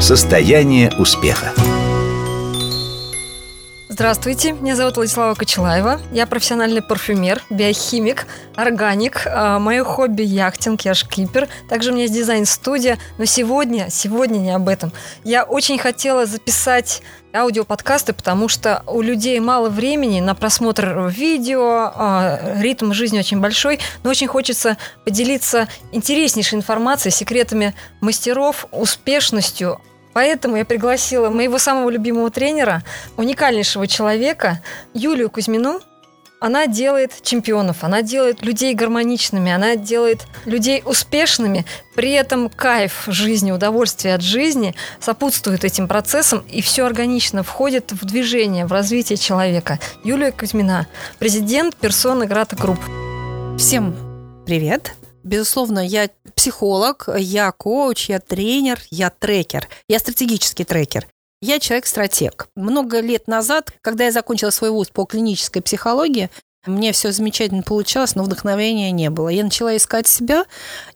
Состояние успеха. Здравствуйте, меня зовут Владислава Кочелаева. Я профессиональный парфюмер, биохимик, органик. А, мое хобби – яхтинг, я шкипер. Также у меня есть дизайн-студия. Но сегодня, сегодня не об этом. Я очень хотела записать аудиоподкасты, потому что у людей мало времени на просмотр видео, а, ритм жизни очень большой, но очень хочется поделиться интереснейшей информацией, секретами мастеров, успешностью, Поэтому я пригласила моего самого любимого тренера, уникальнейшего человека, Юлию Кузьмину. Она делает чемпионов, она делает людей гармоничными, она делает людей успешными. При этом кайф жизни, удовольствие от жизни сопутствует этим процессам, и все органично входит в движение, в развитие человека. Юлия Кузьмина, президент персоны Грата Групп. Всем привет! Безусловно, я психолог, я коуч, я тренер, я трекер, я стратегический трекер. Я человек-стратег. Много лет назад, когда я закончила свой вуз по клинической психологии, мне все замечательно получалось, но вдохновения не было. Я начала искать себя,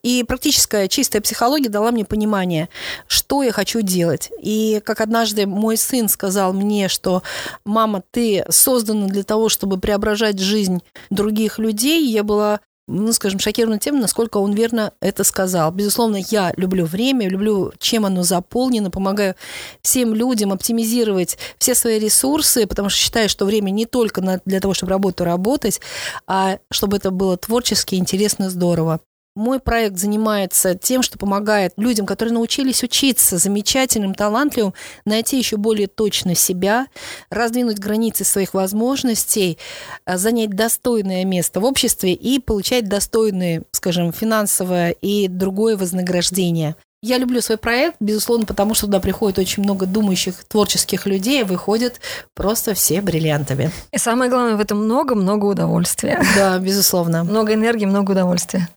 и практическая чистая психология дала мне понимание, что я хочу делать. И как однажды мой сын сказал мне, что «мама, ты создана для того, чтобы преображать жизнь других людей», я была ну, скажем, шокирована тем, насколько он верно это сказал. Безусловно, я люблю время, люблю, чем оно заполнено, помогаю всем людям оптимизировать все свои ресурсы, потому что считаю, что время не только для того, чтобы работу работать, а чтобы это было творчески, интересно, здорово. Мой проект занимается тем, что помогает людям, которые научились учиться замечательным, талантливым, найти еще более точно себя, раздвинуть границы своих возможностей, э, занять достойное место в обществе и получать достойное, скажем, финансовое и другое вознаграждение. Я люблю свой проект, безусловно, потому что туда приходит очень много думающих, творческих людей, выходят просто все бриллиантами. И самое главное, в этом много-много удовольствия. Да, безусловно. Много энергии, много удовольствия.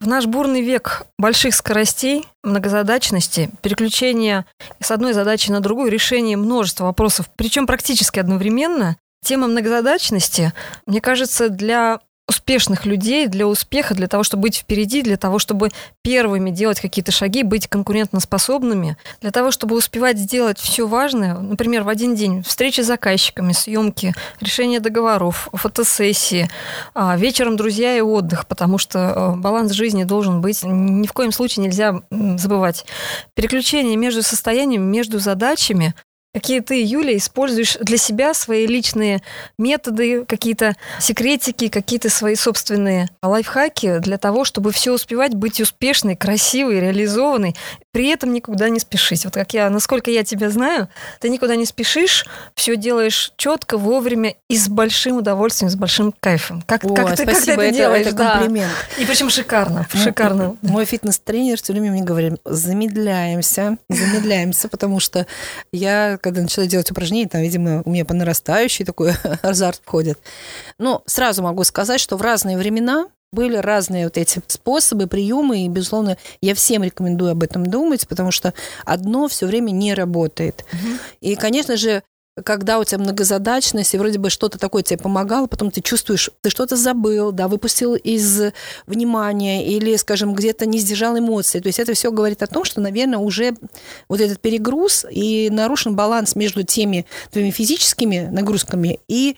В наш бурный век больших скоростей, многозадачности, переключения с одной задачи на другую, решение множества вопросов, причем практически одновременно, тема многозадачности, мне кажется, для успешных людей для успеха, для того, чтобы быть впереди, для того, чтобы первыми делать какие-то шаги, быть конкурентоспособными, для того, чтобы успевать сделать все важное, например, в один день встречи с заказчиками, съемки, решение договоров, фотосессии, а, вечером друзья и отдых, потому что э, баланс жизни должен быть, ни в коем случае нельзя забывать. Переключение между состояниями, между задачами, Какие ты, Юля, используешь для себя свои личные методы, какие-то секретики, какие-то свои собственные лайфхаки для того, чтобы все успевать, быть успешной, красивой, реализованной, при этом никуда не спешить. Вот как я, насколько я тебя знаю, ты никуда не спешишь, все делаешь четко, вовремя и с большим удовольствием, с большим кайфом. Как, О, как, ты, как ты это, это делаешь? Это комплимент. Да. И причем шикарно, ну, шикарно. Мой фитнес-тренер все время мне говорит, замедляемся, замедляемся, потому что я когда начала делать упражнения, там, видимо, у меня по нарастающей такой азарт входит. Но сразу могу сказать, что в разные времена были разные вот эти способы, приемы, и, безусловно, я всем рекомендую об этом думать, потому что одно все время не работает. Угу. И, конечно же, когда у тебя многозадачность, и вроде бы что-то такое тебе помогало, потом ты чувствуешь, ты что-то забыл, да, выпустил из внимания или, скажем, где-то не сдержал эмоции. То есть это все говорит о том, что, наверное, уже вот этот перегруз и нарушен баланс между теми твоими физическими нагрузками и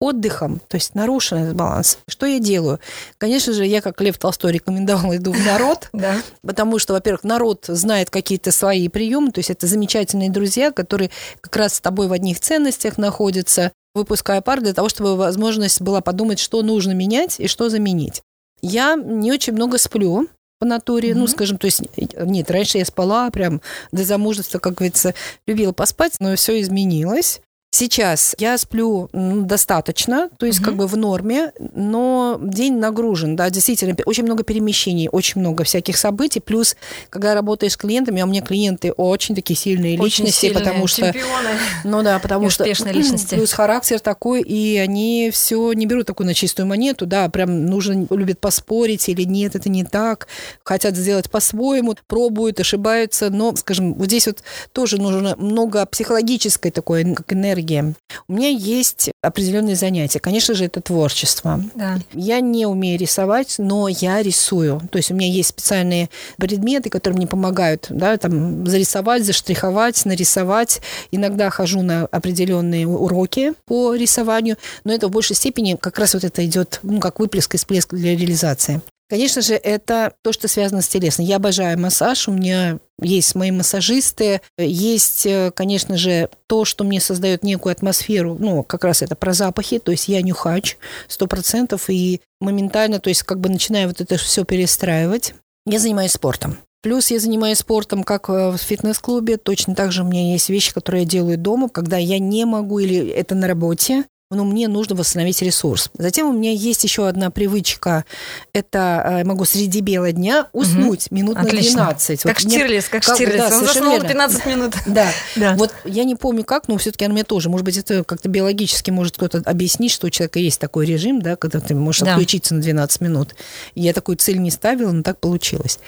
отдыхом, то есть нарушен этот баланс. Что я делаю? Конечно же, я, как Лев Толстой рекомендовал, иду в народ, потому что, во-первых, народ знает какие-то свои приемы, то есть это замечательные друзья, которые как раз с тобой в одних ценностях находятся, выпуская пар для того, чтобы возможность была подумать, что нужно менять и что заменить. Я не очень много сплю, по натуре, mm-hmm. ну, скажем, то есть, нет, раньше я спала прям до замужества, как говорится, любила поспать, но все изменилось. Сейчас я сплю достаточно, то есть угу. как бы в норме, но день нагружен, да, действительно, очень много перемещений, очень много всяких событий, плюс, когда работаешь с клиентами, а у меня клиенты очень такие сильные очень личности, сильные, потому что... Чемпионы. Ну да, потому что... личности. Плюс характер такой, и они все не берут такую на чистую монету, да, прям нужно, любят поспорить или нет, это не так, хотят сделать по-своему, пробуют, ошибаются, но, скажем, вот здесь вот тоже нужно много психологической такой, как энергии, энергии, у меня есть определенные занятия. Конечно же, это творчество. Да. Я не умею рисовать, но я рисую. То есть у меня есть специальные предметы, которые мне помогают да, там, зарисовать, заштриховать, нарисовать. Иногда хожу на определенные уроки по рисованию, но это в большей степени как раз вот это идет ну, как выплеск и всплеск для реализации. Конечно же, это то, что связано с телесным. Я обожаю массаж, у меня есть мои массажисты, есть, э, конечно же, то, что мне создает некую атмосферу, ну, как раз это про запахи, то есть я нюхач, сто процентов, и моментально, то есть как бы начинаю вот это все перестраивать. Я занимаюсь спортом. Плюс я занимаюсь спортом как э, в фитнес-клубе. Точно так же у меня есть вещи, которые я делаю дома, когда я не могу или это на работе но мне нужно восстановить ресурс. Затем у меня есть еще одна привычка. Это я э, могу среди бела дня уснуть угу. минут Отлично. на 12. Как вот Штирлиц, как, как Штирлиц. Да, Он заснул верно. 15 минут. Да. да. Вот я не помню как, но все-таки она мне тоже. Может быть, это как-то биологически может кто-то объяснить, что у человека есть такой режим, да, когда ты можешь да. отключиться на 12 минут. Я такую цель не ставила, но так получилось.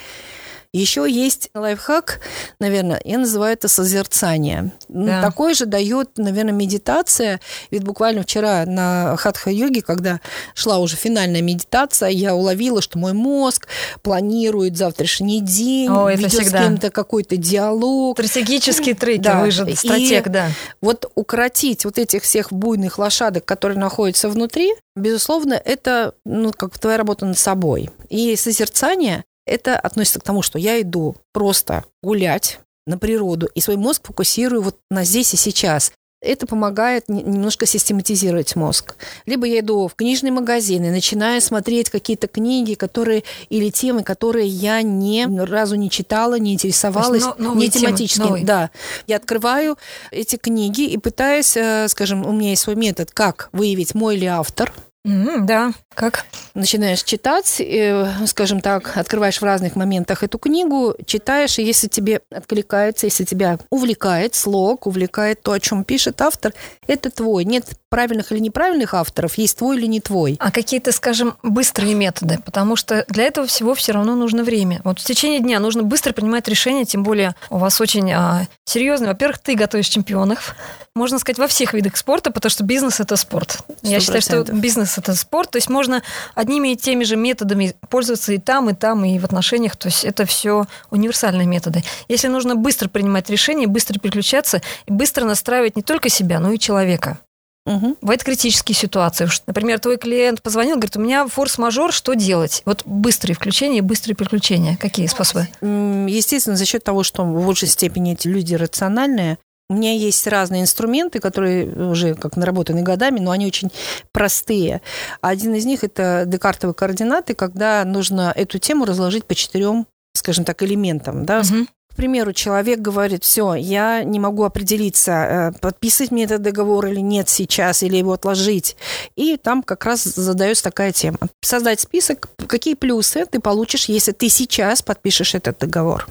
Еще есть лайфхак, наверное, я называю это созерцание. Да. Такое же дает, наверное, медитация. Ведь буквально вчера на хатха-йоге, когда шла уже финальная медитация, я уловила, что мой мозг планирует завтрашний день, О, ведет всегда. с кем-то какой-то диалог. Стратегические треки, да. вы же стратег, И да. Вот укротить вот этих всех буйных лошадок, которые находятся внутри, безусловно, это ну, как твоя работа над собой. И созерцание это относится к тому, что я иду просто гулять на природу, и свой мозг фокусирую вот на здесь и сейчас. Это помогает немножко систематизировать мозг. Либо я иду в книжный магазин и начинаю смотреть какие-то книги, которые или темы, которые я ни разу не читала, не интересовалась, не тематически. Да, я открываю эти книги и пытаюсь, э, скажем, у меня есть свой метод, как выявить мой ли автор – Mm, да, как? Начинаешь читать, и, скажем так, открываешь в разных моментах эту книгу, читаешь, и если тебе откликается, если тебя увлекает слог, увлекает то, о чем пишет автор, это твой. Нет правильных или неправильных авторов, есть твой или не твой. А какие-то, скажем, быстрые методы, потому что для этого всего все равно нужно время. Вот в течение дня нужно быстро принимать решения, тем более у вас очень а, серьезный. Во-первых, ты готовишь чемпионов, можно сказать, во всех видах спорта, потому что бизнес – это спорт. 100%. Я считаю, что бизнес – это спорт, то есть можно одними и теми же методами пользоваться и там, и там, и в отношениях, то есть это все универсальные методы. Если нужно быстро принимать решения, быстро переключаться, и быстро настраивать не только себя, но и человека. Угу. Бывают критические ситуации. Например, твой клиент позвонил, говорит, у меня форс-мажор, что делать? Вот быстрые включения и быстрые переключения. Какие способы? Естественно, за счет того, что в большей степени эти люди рациональные, у меня есть разные инструменты, которые уже как наработаны годами, но они очень простые. Один из них – это декартовые координаты, когда нужно эту тему разложить по четырем скажем так, элементам. Да? Угу. К примеру, человек говорит, все, я не могу определиться, э, подписывать мне этот договор или нет сейчас, или его отложить. И там как раз задается такая тема. Создать список, какие плюсы ты получишь, если ты сейчас подпишешь этот договор.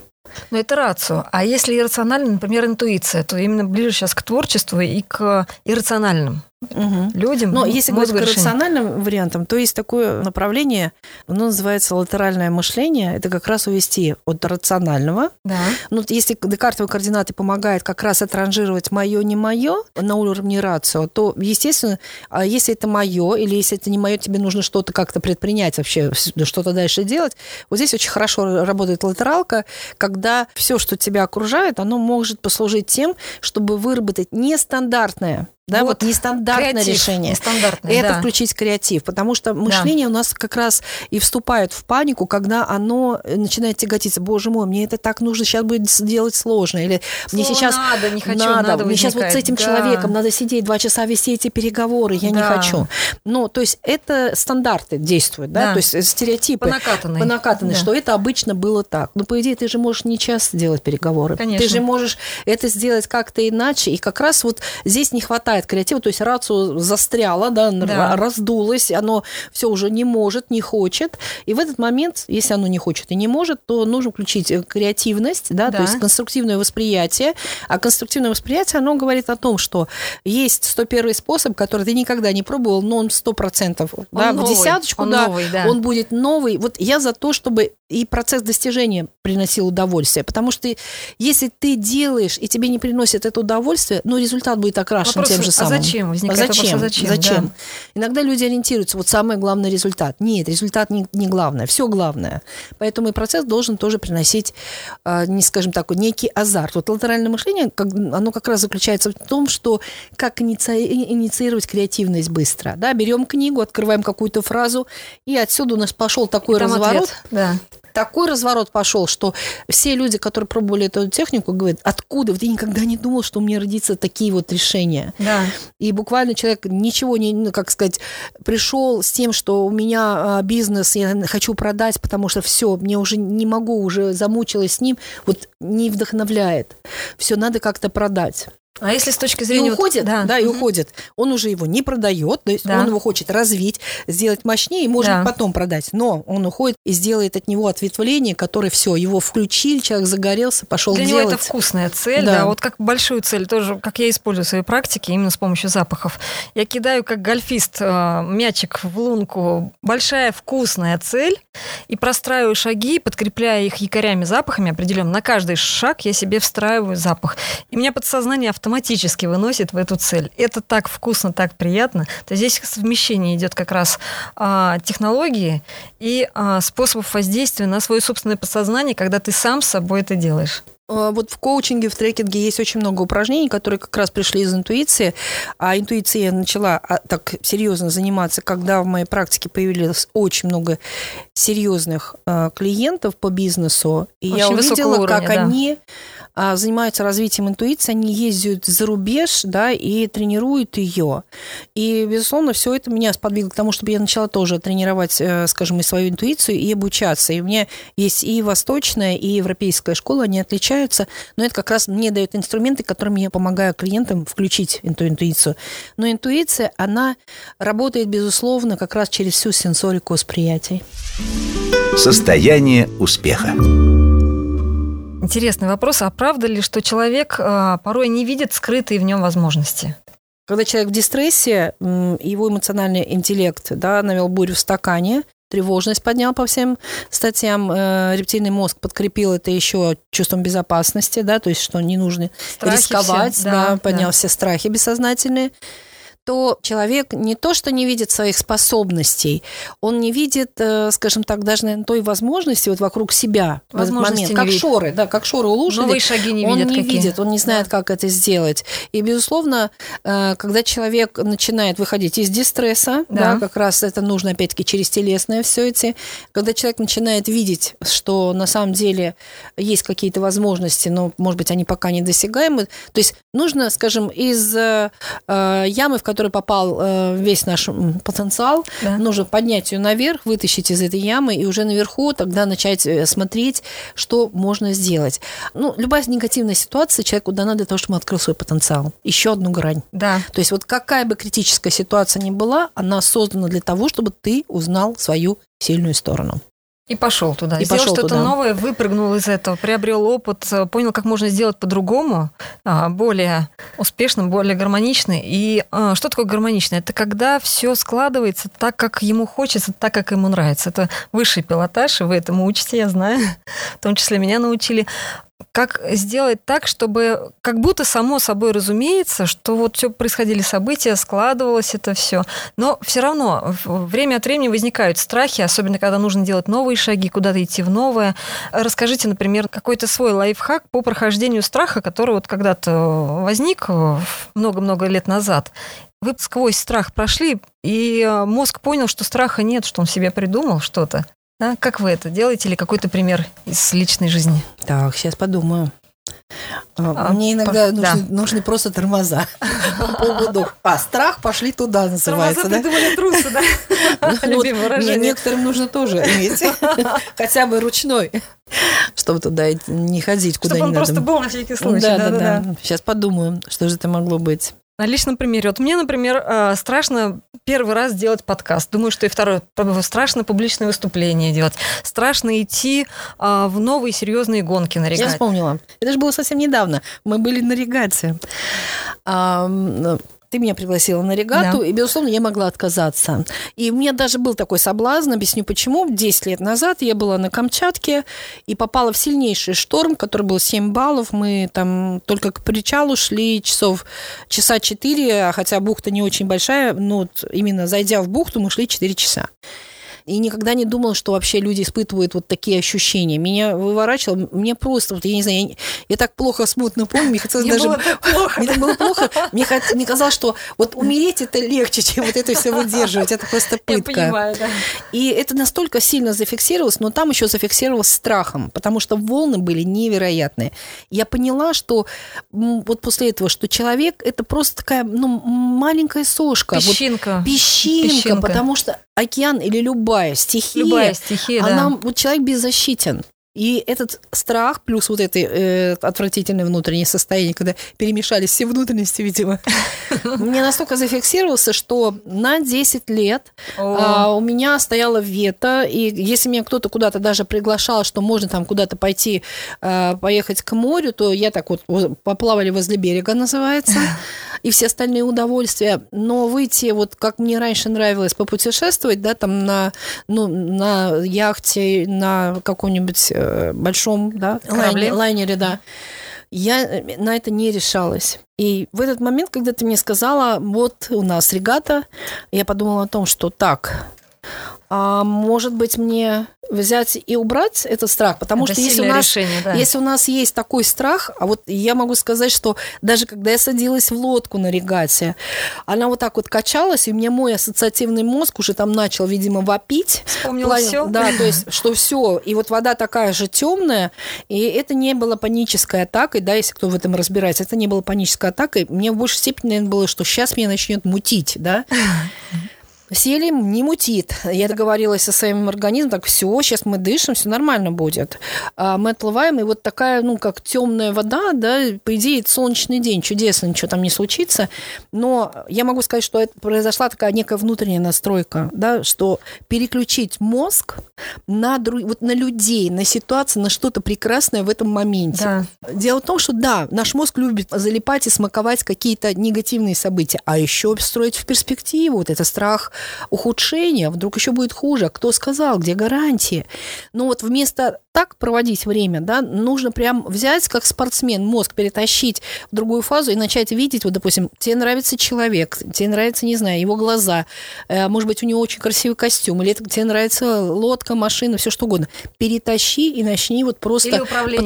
Но это рацио. А если иррационально, например, интуиция, то именно ближе сейчас к творчеству и к иррациональным угу. людям. Но если говорить к рациональным вариантам, то есть такое направление, оно называется латеральное мышление. Это как раз увести от рационального. Да. Ну, если декартовые координаты помогают как раз отранжировать мое, не мое на уровне рацио, то, естественно, а если это мое, или если это не мое, тебе нужно что-то как-то предпринять вообще, что-то дальше делать. Вот здесь очень хорошо работает латералка, когда все, что тебя окружает, оно может послужить тем, чтобы выработать нестандартное да, вот, вот нестандартное креатив, решение. Нестандартное, это да. включить креатив, потому что мышление да. у нас как раз и вступает в панику, когда оно начинает тяготиться. Боже мой, мне это так нужно сейчас будет сделать сложно, или Слово мне сейчас надо, не хочу, надо, надо мне сейчас вот с этим да. человеком надо сидеть два часа вести эти переговоры, я да. не хочу. Ну, то есть это стандарты действуют, да, да. то есть стереотипы. По накатанной. По накатанной, да. что это обычно было так. Но по идее ты же можешь не час делать переговоры. Конечно. Ты же можешь это сделать как-то иначе, и как раз вот здесь не хватает хватает креатива, то есть рацию застряла, да, да. раздулось, оно все уже не может, не хочет. И в этот момент, если оно не хочет и не может, то нужно включить э, креативность, да, да. то есть конструктивное восприятие. А конструктивное восприятие, оно говорит о том, что есть 101 способ, который ты никогда не пробовал, но он 100% он да, новый, в десяточку, он да, новый, да, он будет новый. Вот я за то, чтобы и процесс достижения приносил удовольствие. Потому что если ты делаешь, и тебе не приносит это удовольствие, ну, результат будет окрашен Вопрос, тем же самым. А зачем? Возникает а зачем? Вопрос, а зачем? зачем? Да. Иногда люди ориентируются, вот самый главный результат. Нет, результат не, не главное, все главное. Поэтому и процесс должен тоже приносить, э, не скажем так, некий азарт. Вот латеральное мышление, как, оно как раз заключается в том, что как иници... инициировать креативность быстро. Да? Берем книгу, открываем какую-то фразу, и отсюда у нас пошел такой И разворот. ответ. Да. Такой разворот пошел, что все люди, которые пробовали эту технику, говорят, откуда? Вот я никогда не думал, что у меня родятся такие вот решения. Да. И буквально человек ничего не, ну, как сказать, пришел с тем, что у меня а, бизнес, я хочу продать, потому что все, мне уже не могу, уже замучилась с ним, вот не вдохновляет. Все, надо как-то продать. А если с точки И зрения... уходит, вот- да, и Мгм. уходит. Он уже его не продает, то есть Да. он его хочет развить, сделать мощнее и может Да. потом продать. Но он уходит и сделает от него ответвление, которое все, его включили, человек загорелся, пошел Для делать. него это вкусная цель, Да. да. Вот как большую цель тоже, как я использую в своей практике, именно с помощью запахов. Я кидаю как гольфист э, мячик в лунку. Большая вкусная цель. И простраиваю шаги, подкрепляя их якорями, запахами определенными. На каждый шаг я себе встраиваю запах. И меня подсознание автоматически выносит в эту цель. Это так вкусно, так приятно. То есть здесь совмещение идет как раз а, технологии и а, способов воздействия на свое собственное подсознание, когда ты сам с собой это делаешь. Э, Вот в коучинге, в трекинге есть очень много упражнений, которые как раз пришли из интуиции. А интуицией я начала а, так серьезно заниматься, когда в моей практике появилось очень много серьезных э, клиентов по бизнесу. И я Очень высокого увидела, уровня, как да. они а, занимаются развитием интуиции, они ездят за рубеж, да, и тренируют ее. И, безусловно, все это меня сподвигло к тому, чтобы я начала тоже тренировать, э, скажем, и свою интуицию, и обучаться. И у меня есть и восточная, и европейская школа, они отличаются, но это как раз мне дает инструменты, которыми я помогаю клиентам включить эту интуицию. Но интуиция, она работает, безусловно, как раз через всю сенсорику восприятий. Состояние успеха. Интересный вопрос. А правда ли, что человек а, порой не видит скрытые в нем возможности? Когда человек в дистрессе, его эмоциональный интеллект да, навел бурю в стакане, тревожность поднял по всем статьям, э, рептильный мозг подкрепил это еще чувством безопасности, да, то есть что не нужно Страхи рисковать, все, да, да, поднял да. все страхи бессознательные, то человек не то, что не видит своих способностей, он не видит, э, скажем так, даже, наверное, той возможности вот вокруг себя в этот Возможности момент. Как видит. шоры, да, как шоры у лошади. Новые шаги не он видят не какие. видит, он не знает, как это сделать. И, безусловно, э, когда человек начинает выходить из дистресса, да. Да. как раз это нужно, опять-таки, через телесное все эти, когда человек начинает видеть, что на самом деле есть какие-то возможности, но, может быть, они пока недосягаемы, то есть нужно, скажем, из э, ямы, в которую попал э, весь наш потенциал, Да. нужно поднять ее наверх, вытащить из этой ямы и уже наверху тогда начать э, смотреть, что можно сделать. Ну, любая негативная ситуация человеку дана для того, чтобы он открыл свой потенциал. Еще одну грань. Да. То есть вот какая бы критическая ситуация ни была, она создана для того, чтобы ты узнал свою сильную сторону. И пошел туда. И Сделал что-то туда. новое, выпрыгнул из этого, приобрел опыт, э, понял, как можно сделать по-другому, а, более успешно, более гармонично. И а, что такое гармонично? Это когда все складывается так, как ему хочется, так, как ему нравится. Это высший пилотаж, и вы этому учите, я знаю. В том числе меня научили. Как сделать так, чтобы как будто само собой разумеется, что вот все происходили события, складывалось это все. Но все равно время от времени возникают страхи, особенно когда нужно делать новые шаги, куда-то идти в новое. Расскажите, например, какой-то свой лайфхак по прохождению страха, который вот когда-то возник э, много-много лет назад. Вы сквозь страх прошли, и э, мозг понял, что страха нет, что он себе придумал что-то. Да? Как вы это делаете или какой-то пример из личной жизни? Так, сейчас подумаю. А, А, Мне иногда по- нужны, да. нужны просто тормоза по поводу. А, страх пошли туда, называется, да? придумали трусы, да? Ну, Любимое выражение. Некоторым нужно тоже иметь. Хотя бы ручной. Чтобы туда не ходить, куда Чтобы не он просто надо. был на всякий случай. Да, да, да. Сейчас подумаю, что же это могло быть. На личном примере. Вот мне, например, э, страшно первый раз делать подкаст. Думаю, что и второй. Страшно публичное выступление делать. Страшно идти э, в новые серьезные гонки на Я регате. вспомнила. Это же было совсем недавно. Мы были на регате. Ты меня пригласила на регату, Да. и, безусловно, я могла отказаться. И у меня даже был такой соблазн, объясню почему. 10 лет назад я была на Камчатке и попала в сильнейший шторм, который был 7 баллов. Мы там только к причалу шли часов, часа 4, а хотя бухта не очень большая, но вот именно зайдя в бухту, мы шли 4 часа. И никогда не думала, что вообще люди испытывают вот такие ощущения. Меня выворачивало, мне просто, вот я не знаю, я, я так плохо смутно помню, мне хотелось Мне даже... было так плохо. Мне так было плохо. Мне, казалось, что вот умереть это легче, чем вот это все выдерживать. Это просто Я пытка. понимаю, да. И это настолько сильно зафиксировалось, но там еще зафиксировалось страхом, потому что волны были невероятные. Я поняла, что вот после этого, что человек это просто такая ну, маленькая сошка. Вот Песчинка. песчинка, Песчинка. потому что океан или любая стихия, Любая стихия, да. она, вот человек беззащитен. И этот страх плюс вот это э, отвратительное внутреннее состояние, когда перемешались все внутренности, видимо, мне настолько зафиксировался, что на 10 лет а, у меня стояла вето, и если меня кто-то куда-то даже приглашал, что можно там куда-то пойти, а, поехать к морю, то я так вот поплавали возле берега называется, и все остальные удовольствия. Но выйти, вот как мне раньше нравилось попутешествовать, да, там на, ну, на яхте, на каком-нибудь э, большом, да, Корабле. лайне- лайнере, да, я э, на это не решалась. И в этот момент, когда ты мне сказала, вот у нас регата, я подумала о том, что так, а может быть мне взять и убрать этот страх, потому Это что если у нас решение, да. если у нас есть такой страх, а вот я могу сказать, что даже когда я садилась в лодку на регате, она вот так вот качалась, и мне мой ассоциативный мозг уже там начал, видимо, вопить. Вспомнил В плане- всё? Да, то есть, что все. И вот вода такая же темная, и это не было панической атакой, да, если кто в этом разбирается, это не было панической атакой. Мне в большей степени, наверное, было, что сейчас меня начнет мутить, да. Сели, не мутит. Я договорилась со своим организмом, так все, сейчас мы дышим, все нормально будет. А мы отплываем, и вот такая, ну, как темная вода, да, по идее, это солнечный день, чудесно, ничего там не случится. Но я могу сказать, что это произошла такая некая внутренняя настройка, да, что переключить мозг на, дру- вот на людей, на ситуацию, на что-то прекрасное в этом моменте. Да. Дело в том, что да, наш мозг любит залипать и смаковать какие-то негативные события, а еще строить в перспективу вот это страх ухудшения, вдруг еще будет хуже, а кто сказал, где гарантии. Но вот вместо так проводить время, да, нужно прям взять, как спортсмен, мозг перетащить в другую фазу и начать видеть, вот, допустим, тебе нравится человек, тебе нравится, не знаю, его глаза, э, может быть, у него очень красивый костюм, или тебе нравится лодка, машина, все что угодно. Перетащи и начни вот просто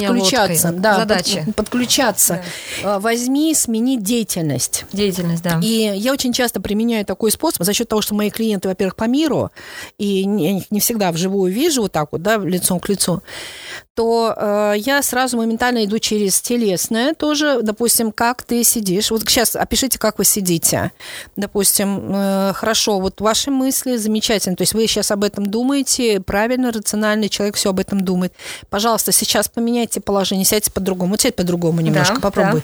подключаться. лодкой. Да, Задачи. под- подключаться. Э, Возьми, смени деятельность. Деятельность, да. И я очень часто применяю такой способ за счет того, что мои клиенты, во-первых, по миру, и я их не всегда вживую вижу вот так вот, да, лицом к лицу, то э, я сразу моментально иду через телесное тоже, допустим, как ты сидишь. Вот сейчас опишите, как вы сидите. Допустим, э, хорошо, вот ваши мысли замечательно, то есть вы сейчас об этом думаете, правильно, рациональный человек все об этом думает. Пожалуйста, сейчас поменяйте положение, сядьте по-другому, вот сядь по-другому немножко, Да, попробуй.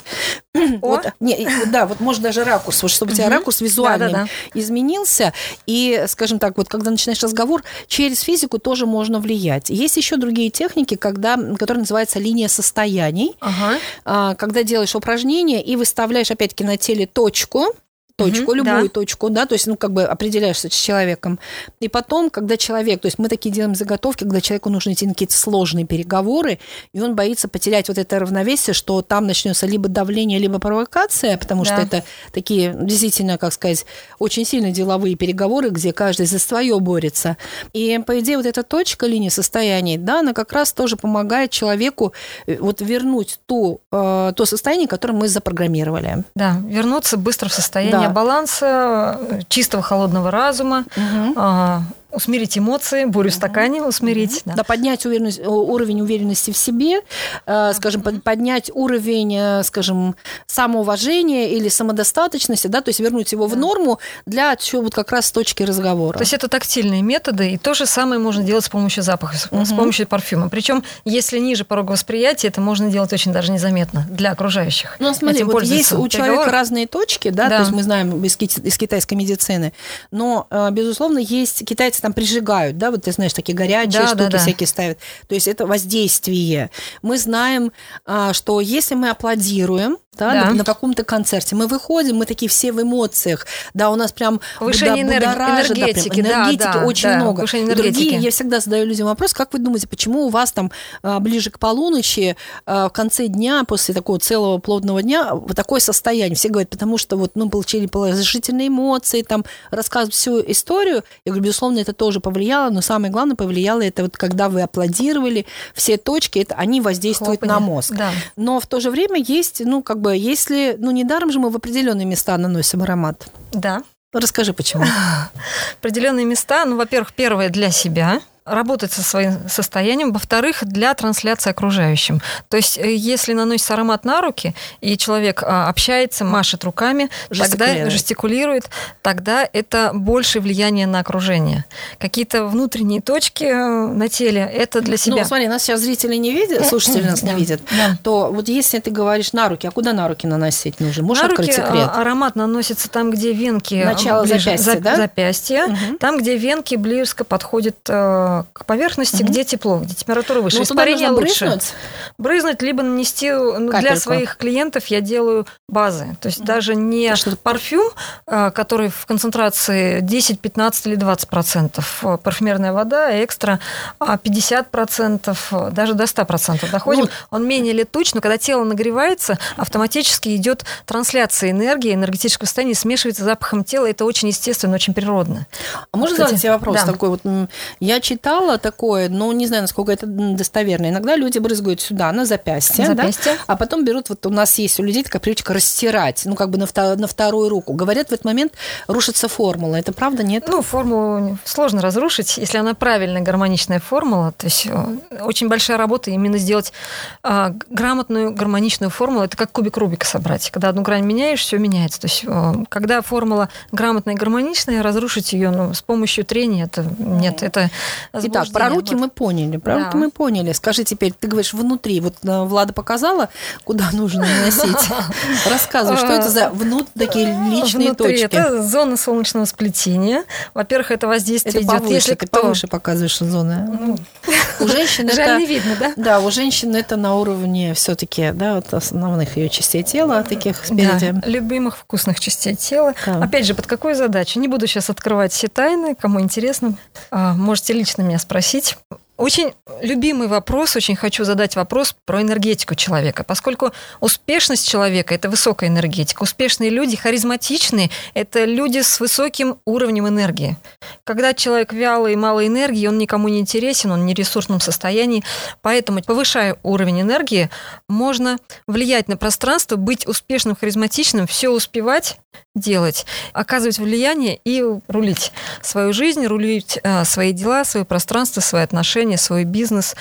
О. Вот, не, да, вот может даже ракурс, вот чтобы у тебя ракурс визуальный Да-да-да. изменился. И, скажем так, вот когда начинаешь разговор, через физику тоже можно влиять. Есть еще другие техники, когда, которые называются линия состояний, Ага. а, когда делаешь упражнение и выставляешь опять-таки на теле точку, точку, Мгм, любую да. точку, да, то есть, ну, как бы определяешься с человеком. И потом, когда человек, то есть мы такие делаем заготовки, когда человеку нужно идти на какие-то сложные переговоры, и он боится потерять вот это равновесие, что там начнется либо давление, либо провокация, потому что Да. это такие действительно, как сказать, очень сильно деловые переговоры, где каждый за свое борется. И, по идее, вот эта точка линии состояний, да, она как раз тоже помогает человеку э, вот вернуть ту, э, то состояние, которое мы запрограммировали. Да, вернуться быстро в состояние Да. Баланса, э, чистого холодного разума, а, усмирить эмоции, бурю в стакане усмирить. да. Да, поднять уверенность, э, уровень уверенности в себе, э, скажем, под- поднять уровень, э, скажем, самоуважения или самодостаточности, да, то есть вернуть его в норму для чего вот как раз точки разговора. То есть это тактильные методы, и то же самое можно делать с помощью запаха, с- с помощью парфюма. Причем, если ниже порога восприятия, это можно делать очень даже незаметно для окружающих. Ну, смотри, Этим вот есть у человека переговорах. разные точки, да, Да. то есть мы знаем из, из китайской медицины, но, безусловно, есть, китайцы там прижигают, да, вот ты знаешь, такие горячие Да, штуки да, да. всякие ставят, то есть это воздействие. Мы знаем, а, что если мы аплодируем, да, Да. на, на каком-то концерте. Мы выходим, мы такие все в эмоциях, да, у нас прям Повышение буда- энерг- будоражит, да, прям энергетики, да, энергетики да, очень да, много. повышение И другие, энергетики. я всегда задаю людям вопрос, как вы думаете, почему у вас там а, ближе к полуночи, а, в конце дня, после такого целого плотного дня, вот такое состояние? Все говорят, потому что вот мы получили положительные эмоции, там рассказывают всю историю. Я говорю, безусловно, это тоже повлияло, но самое главное повлияло это вот когда вы аплодировали, все точки, это они воздействуют на Хлопанье. мозг. Да. Но в то же время есть, ну, как бы, если, ну, недаром же мы в определенные места наносим аромат. Да. Расскажи, почему. Определенные места, ну, во-первых, первое для себя, работать со своим состоянием, во-вторых, для трансляции окружающим. То есть, э, если наносится аромат на руки, и человек а, общается, машет руками, тогда Жестикулирует. тогда это большее влияние на окружение. Какие-то внутренние точки э, на теле, это для себя. Ну, смотри, нас сейчас зрители не видят, слушатели нас не видят, да. то вот если ты говоришь на руки, а куда на руки наносить нужно? Можешь на открыть руки секрет? а, аромат наносится там, где венки а, Начало ближе- запястья, за- да? запястья, там, где венки близко подходят э, к поверхности, Мгм. где тепло, где температура выше. Ну, Испарение лучше. брызнуть? Брызнуть, либо нанести ну, для своих клиентов я делаю базы. То есть даже не Что-то- парфюм, э, который в концентрации 10, 15 или 20 процентов. э, Парфюмерная вода, экстра а 50 процентов, э, даже до 100 процентов доходим. Ну, Он менее летуч, но когда тело нагревается, автоматически идет трансляция энергии, энергетического состояния, смешивается с запахом тела. Это очень естественно, очень природно. А можно задать тебе вопрос да. такой? Вот я читала такое, но не знаю, насколько это достоверно. Иногда люди брызгают сюда, на запястье, На да? запястье. а потом берут, вот у нас есть у людей такая привычка растирать, ну, как бы на, на вторую руку. Говорят, в этот момент рушится формула. Это правда, нет? Ну, формулу сложно разрушить, если она правильная, гармоничная формула. То есть э, очень большая работа именно сделать а, грамотную, гармоничную формулу. Это как кубик Рубика собрать. Когда одну грань меняешь, все меняется. То есть э, когда формула грамотная и гармоничная, разрушить ее ну, с помощью трения, это нет, это Итак, про руки Вот. мы поняли, про Да. руки мы поняли. Скажи теперь, ты говоришь внутри, вот э, Влада показала, куда нужно наносить. Рассказывай, что это за внут такие личные Внутри точки? Это зона солнечного сплетения. Во-первых, это воздействие идет, если ты повыше показываешь зоны. Ну, У женщин это... не видно, да? Да, у женщин это на уровне все-таки, да, вот основных ее частей тела, таких спереди. Любимых вкусных частей тела. Опять же, под какой задачей? Не буду сейчас открывать все тайны, кому интересно. а, Можете лично меня спросить. Очень любимый вопрос, очень хочу задать вопрос про энергетику человека, поскольку успешность человека – это высокая энергетика. Успешные люди, харизматичные – это люди с высоким уровнем энергии. Когда человек вялый и мало энергии, он никому не интересен, он не в ресурсном состоянии. Поэтому, повышая уровень энергии, можно влиять на пространство, быть успешным, харизматичным, все успевать делать, оказывать влияние и рулить свою жизнь, рулить э, свои дела, свое пространство, свои отношения, свой бизнес.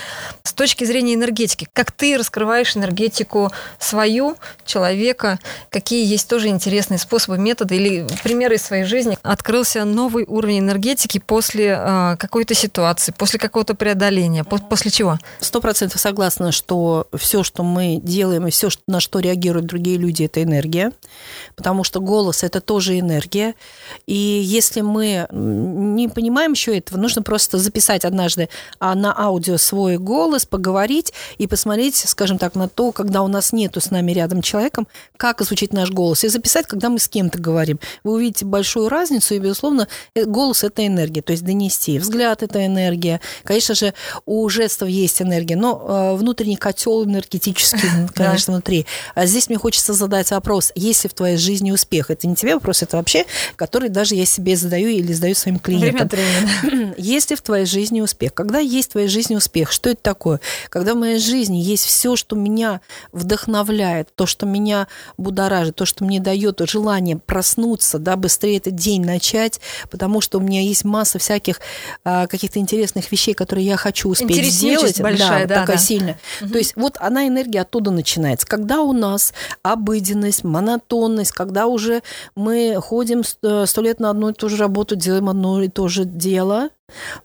С точки зрения энергетики, как ты раскрываешь энергетику свою, человека, какие есть тоже интересные способы, методы или примеры из своей жизни. Открылся новый уровень энергетики после э, какой-то ситуации, после какого-то преодоления, по- после чего? Сто процентов согласна, что все, что мы делаем, и все, на что реагируют другие люди, это энергия, потому что голос это тоже энергия. И если мы не понимаем еще этого, нужно просто записать однажды а, на аудио свой голос, поговорить и посмотреть, скажем так, на то, когда у нас нету с нами рядом человеком, как звучит наш голос, и записать, когда мы с кем-то говорим. Вы увидите большую разницу, и, безусловно, э, голос это энергия, то есть донести. Взгляд это энергия. Конечно же, у жестов есть энергия, но э, внутренний котел энергетический, конечно, внутри. А здесь мне хочется задать вопрос, есть ли в твоей жизни успех? Это не тебе вопрос, это вообще, который даже я себе задаю или задаю своим Время клиентам. времени. Есть ли в твоей жизни успех? Когда есть в твоей жизни успех? Что это такое? Когда в моей жизни есть все, что меня вдохновляет, то, что меня будоражит, то, что мне дает желание проснуться, да, быстрее этот день начать, потому что у меня есть масса всяких а, каких-то интересных вещей, которые я хочу успеть сделать. большая, вот да, такая да. сильная. То есть вот она энергия оттуда начинается. Когда у нас обыденность, монотонность, когда уже мы ходим сто сто лет на одну и ту же работу, делаем одно и то же дело,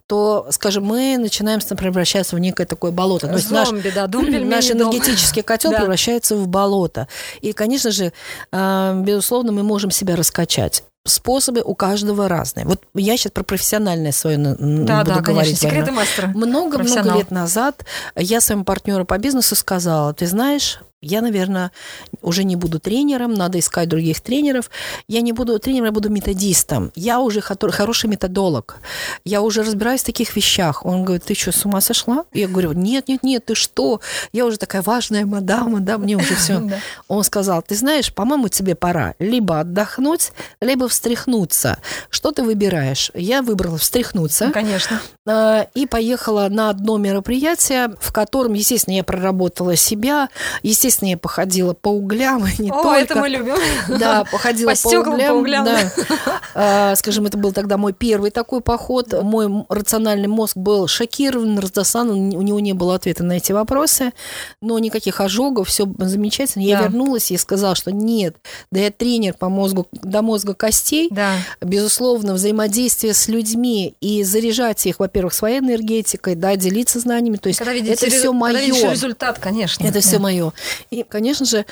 то, скажем, мы начинаем превращаться в некое такое болото. То есть наш, Зомби, да, дом пельмени, наш дом. энергетический котел Да. превращается в болото. И, конечно же, э, безусловно, мы можем себя раскачать. Способы у каждого разные. Вот я сейчас про профессиональное свое Да, буду да, конечно, говорить. секреты Ваня. мастера. Много-много лет назад я своему партнеру по бизнесу сказала, ты знаешь, я, наверное, уже не буду тренером, надо искать других тренеров. Я не буду тренером, я буду методистом. Я уже хороший методолог. Я уже разбираюсь в таких вещах. Он говорит, ты что, с ума сошла? Я говорю, нет, нет, нет, ты что? Я уже такая важная мадама, да, мне уже все. Он сказал, ты знаешь, по-моему, тебе пора либо отдохнуть, либо встряхнуться. Что ты выбираешь? Я выбрала встряхнуться. Конечно. А, и поехала на одно мероприятие, в котором, естественно, я проработала себя, естественно, я походила по углям, не О, только. это мы любим. Да, походила по, по стеклам, углям. По углям. Да. А, скажем, это был тогда мой первый такой поход. Мой рациональный мозг был шокирован, раздосан, у него не было ответа на эти вопросы, но никаких ожогов, все замечательно. Я да. вернулась и сказала, что нет, да я тренер по мозгу, до мозга костей. Да. Безусловно, взаимодействие с людьми и заряжать их, во-первых, своей энергетикой, да, делиться знаниями. То есть когда это все мое. результат, конечно. Это да. все мое. И, конечно же,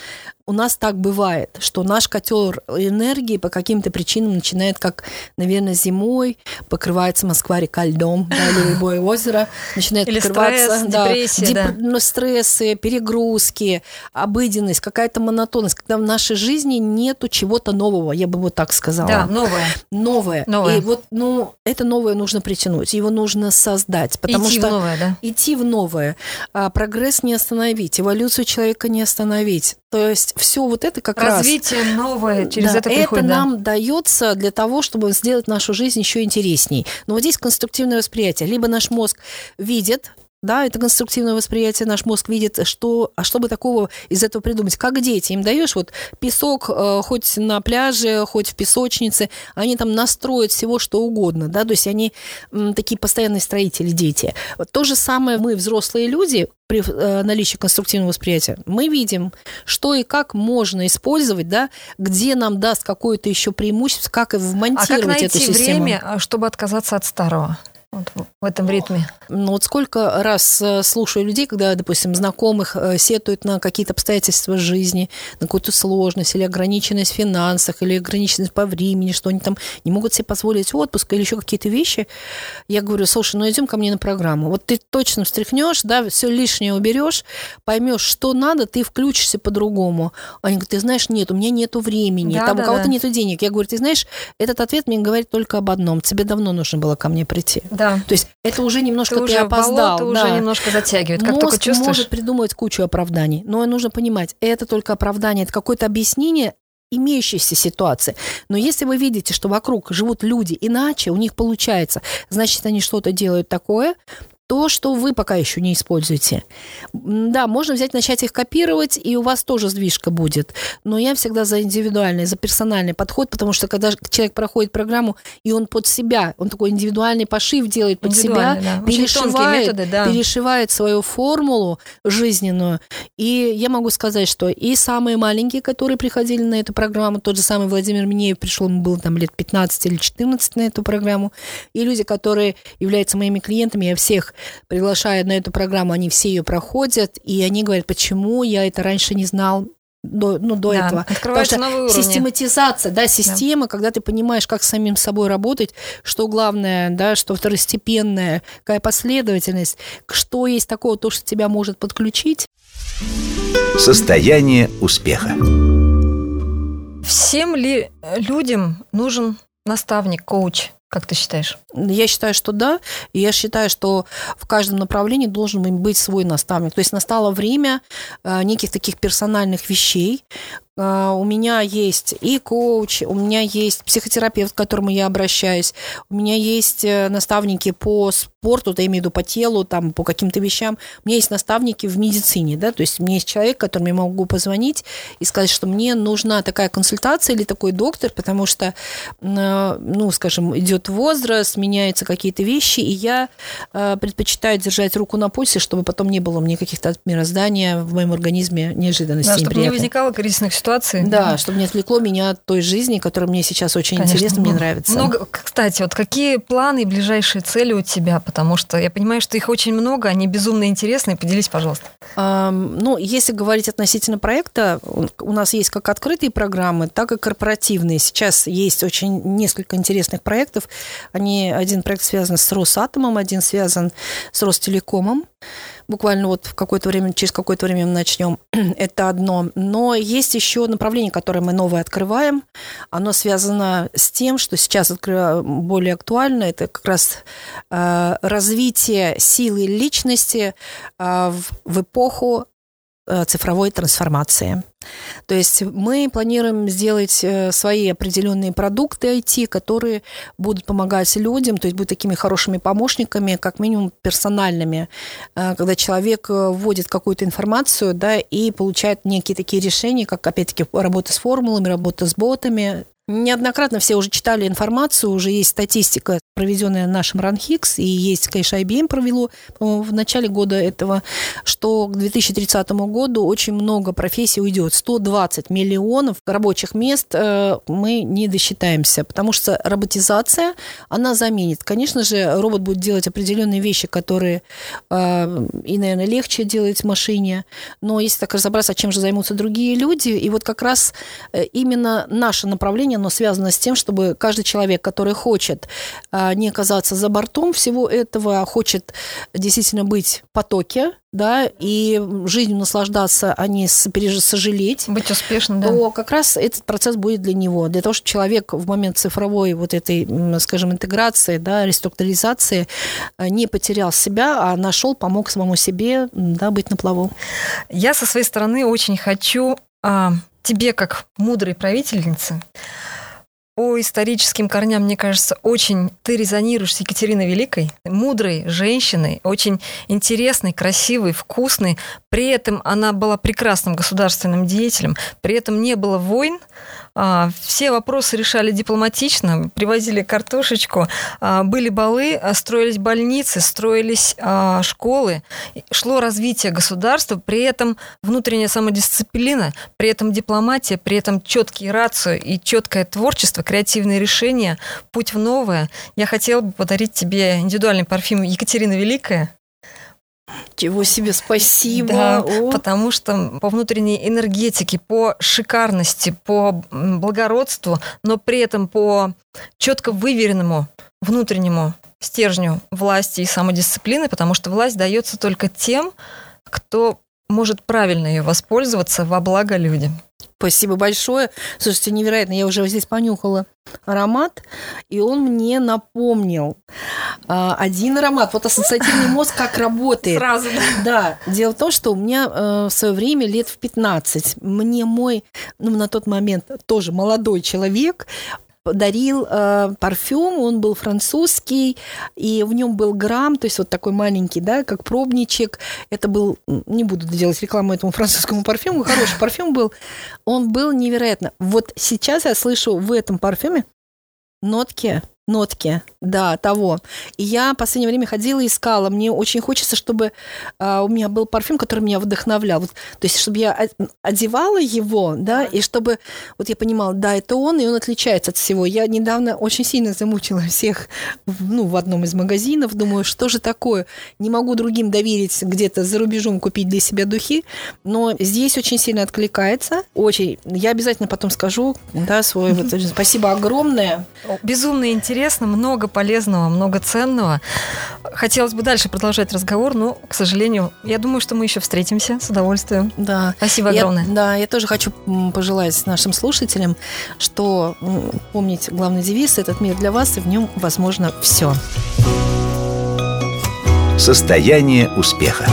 у нас так бывает, что наш котел энергии по каким-то причинам начинает, как, наверное, зимой, покрывается Москва река льдом, да, или любое озеро, начинает или покрываться. Стресс, да, депрессия, деп... да. Ну, стрессы, перегрузки, обыденность, какая-то монотонность, когда в нашей жизни нету чего-то нового, я бы вот так сказала. Да, новое. Новое. новое. И вот, ну, это новое нужно притянуть, его нужно создать, потому идти что... в новое, да? Идти в новое. А прогресс не остановить, эволюцию человека не остановить. То есть все вот это как Развитие раз... Развитие новое через да, это приходит. Это да? нам дается для того, чтобы сделать нашу жизнь еще интересней. Но вот здесь конструктивное восприятие. Либо наш мозг видит да, это конструктивное восприятие, наш мозг видит, что, а что бы такого из этого придумать. Как дети, им даешь вот песок, э, хоть на пляже, хоть в песочнице, они там настроят всего, что угодно, да, то есть они такие постоянные строители, дети. То же самое мы, взрослые люди, при э, наличии конструктивного восприятия, мы видим, что и как можно использовать, да, где нам даст какое-то еще преимущество, как вмонтировать а как найти эту систему. время, чтобы отказаться от старого? Вот в этом ритме? Ну вот сколько раз э, слушаю людей, когда, допустим, знакомых э, сетуют на какие-то обстоятельства жизни, на какую-то сложность или ограниченность в финансах, или ограниченность по времени, что они там не могут себе позволить отпуск или еще какие-то вещи. Я говорю, слушай, ну идем ко мне на программу. Вот ты точно встряхнешь, да, все лишнее уберешь, поймешь, что надо, ты включишься по-другому. Они говорят, ты знаешь, нет, у меня нету времени, да, там да, у кого-то да. нету денег. Я говорю, ты знаешь, этот ответ мне говорит только об одном. Тебе давно нужно было ко мне прийти. Да. То есть это уже немножко ты, ты уже опоздал. Болото да. уже немножко затягивает, как Мозг чувствуешь. может придумывать кучу оправданий, но нужно понимать, это только оправдание, это какое-то объяснение имеющейся ситуации. Но если вы видите, что вокруг живут люди иначе, у них получается, значит, они что-то делают такое, то, что вы пока еще не используете. Да, можно взять, начать их копировать, и у вас тоже сдвижка будет. Но я всегда за индивидуальный, за персональный подход, потому что когда человек проходит программу, и он под себя, он такой индивидуальный пошив делает под себя, да. перешивает, методы, да. перешивает свою формулу жизненную. И я могу сказать, что и самые маленькие, которые приходили на эту программу, тот же самый Владимир Минеев пришел, ему было там лет 15 или 14 на эту программу, и люди, которые являются моими клиентами, я всех приглашают на эту программу, они все ее проходят, и они говорят, почему я это раньше не знал, до, ну, до да, этого. Потому что новые систематизация, да, система, да. когда ты понимаешь, как с самим собой работать, что главное, да, что второстепенное, какая последовательность, что есть такого, то, что тебя может подключить. Состояние успеха. Всем ли людям нужен наставник, коуч? Как ты считаешь? Я считаю, что да. И я считаю, что в каждом направлении должен быть свой наставник. То есть настало время э, неких таких персональных вещей, у меня есть и коуч, у меня есть психотерапевт, к которому я обращаюсь, у меня есть э, наставники по спорту, я имею в виду по телу, там, по каким-то вещам. У меня есть наставники в медицине, да, то есть у меня есть человек, которому я могу позвонить и сказать, что мне нужна такая консультация или такой доктор, потому что, э, ну, скажем, идет возраст, меняются какие-то вещи, и я э, предпочитаю держать руку на пульсе, чтобы потом не было мне каких-то мироздания в моем организме неожиданностей. Да, чтобы не возникало кризисных ситуации. Да, чтобы не отвлекло меня от той жизни, которая мне сейчас очень Конечно, интересна, мне нравится. Много, кстати, вот какие планы и ближайшие цели у тебя? Потому что я понимаю, что их очень много, они безумно интересные. Поделись, пожалуйста. Um, ну, если говорить относительно проекта, у нас есть как открытые программы, так и корпоративные. Сейчас есть очень несколько интересных проектов. Они, один проект связан с Росатомом, один связан с Ростелекомом. Буквально вот в какое-то время, через какое-то время мы начнем. Это одно. Но есть еще направление, которое мы новое открываем. Оно связано с тем, что сейчас более актуально. Это как раз э, развитие силы личности э, в, эпоху Э, цифровой трансформации. То есть мы планируем сделать э, свои определенные продукты IT, которые будут помогать людям, то есть будут такими хорошими помощниками, как минимум персональными, э, когда человек вводит какую-то информацию да, и получает некие такие решения, как, опять-таки, работа с формулами, работа с ботами, Неоднократно все уже читали информацию, уже есть статистика, проведенная нашим РАНХИКС, и есть, конечно, IBM провело в начале года этого, что к 2030 году очень много профессий уйдет. 120 миллионов рабочих мест э, мы не досчитаемся, потому что роботизация, она заменит. Конечно же, робот будет делать определенные вещи, которые э, и, наверное, легче делать машине, но если так разобраться, чем же займутся другие люди, и вот как раз э, именно наше направление оно связано с тем, чтобы каждый человек, который хочет а, не оказаться за бортом всего этого, хочет действительно быть в потоке, да, и жизнью наслаждаться, а не сожалеть. Быть успешным, да. То как раз этот процесс будет для него. Для того, чтобы человек в момент цифровой вот этой, скажем, интеграции, да, реструктуризации а, не потерял себя, а нашел, помог самому себе, да, быть на плаву. Я со своей стороны очень хочу а, тебе, как мудрой правительнице, по историческим корням, мне кажется, очень ты резонируешь с Екатериной Великой, мудрой женщиной, очень интересной, красивой, вкусной. При этом она была прекрасным государственным деятелем, при этом не было войн, все вопросы решали дипломатично, привозили картошечку, а, были балы, а, строились больницы, строились школы, шло развитие государства, при этом внутренняя самодисциплина, при этом дипломатия, при этом четкий рацию и четкое творчество, креативные решения, путь в новое. Я хотела бы подарить тебе индивидуальный парфюм Екатерина Великая. Чего себе спасибо. Да, О. потому что по внутренней энергетике, по шикарности, по благородству, но при этом по четко выверенному внутреннему стержню власти и самодисциплины, потому что власть дается только тем, кто может правильно ее воспользоваться во благо людям. Спасибо большое. Слушайте, невероятно. Я уже здесь понюхала аромат, и он мне напомнил а, один аромат. Вот ассоциативный мозг как работает. Сразу. Да. Дело в том, что у меня э, в свое время лет в 15 мне мой, ну, на тот момент тоже молодой человек подарил э, парфюм, он был французский, и в нем был грамм, то есть вот такой маленький, да, как пробничек. Это был, не буду делать рекламу этому французскому парфюму, хороший парфюм был. Он был невероятно. Вот сейчас я слышу в этом парфюме нотки нотки, да, того. И я в последнее время ходила и искала. Мне очень хочется, чтобы а, у меня был парфюм, который меня вдохновлял. Вот, то есть, чтобы я одевала его, да, и чтобы вот я понимала, да, это он, и он отличается от всего. Я недавно очень сильно замучила всех, ну, в одном из магазинов. Думаю, что же такое? Не могу другим доверить где-то за рубежом купить для себя духи, но здесь очень сильно откликается. Очень. Я обязательно потом скажу, да, свой вот. Спасибо огромное. Безумно интересно интересно, много полезного, много ценного. Хотелось бы дальше продолжать разговор, но, к сожалению, я думаю, что мы еще встретимся с удовольствием. Да. Спасибо огромное. Я, да, я тоже хочу пожелать нашим слушателям, что помнить главный девиз «Этот мир для вас, и в нем возможно все». Состояние успеха.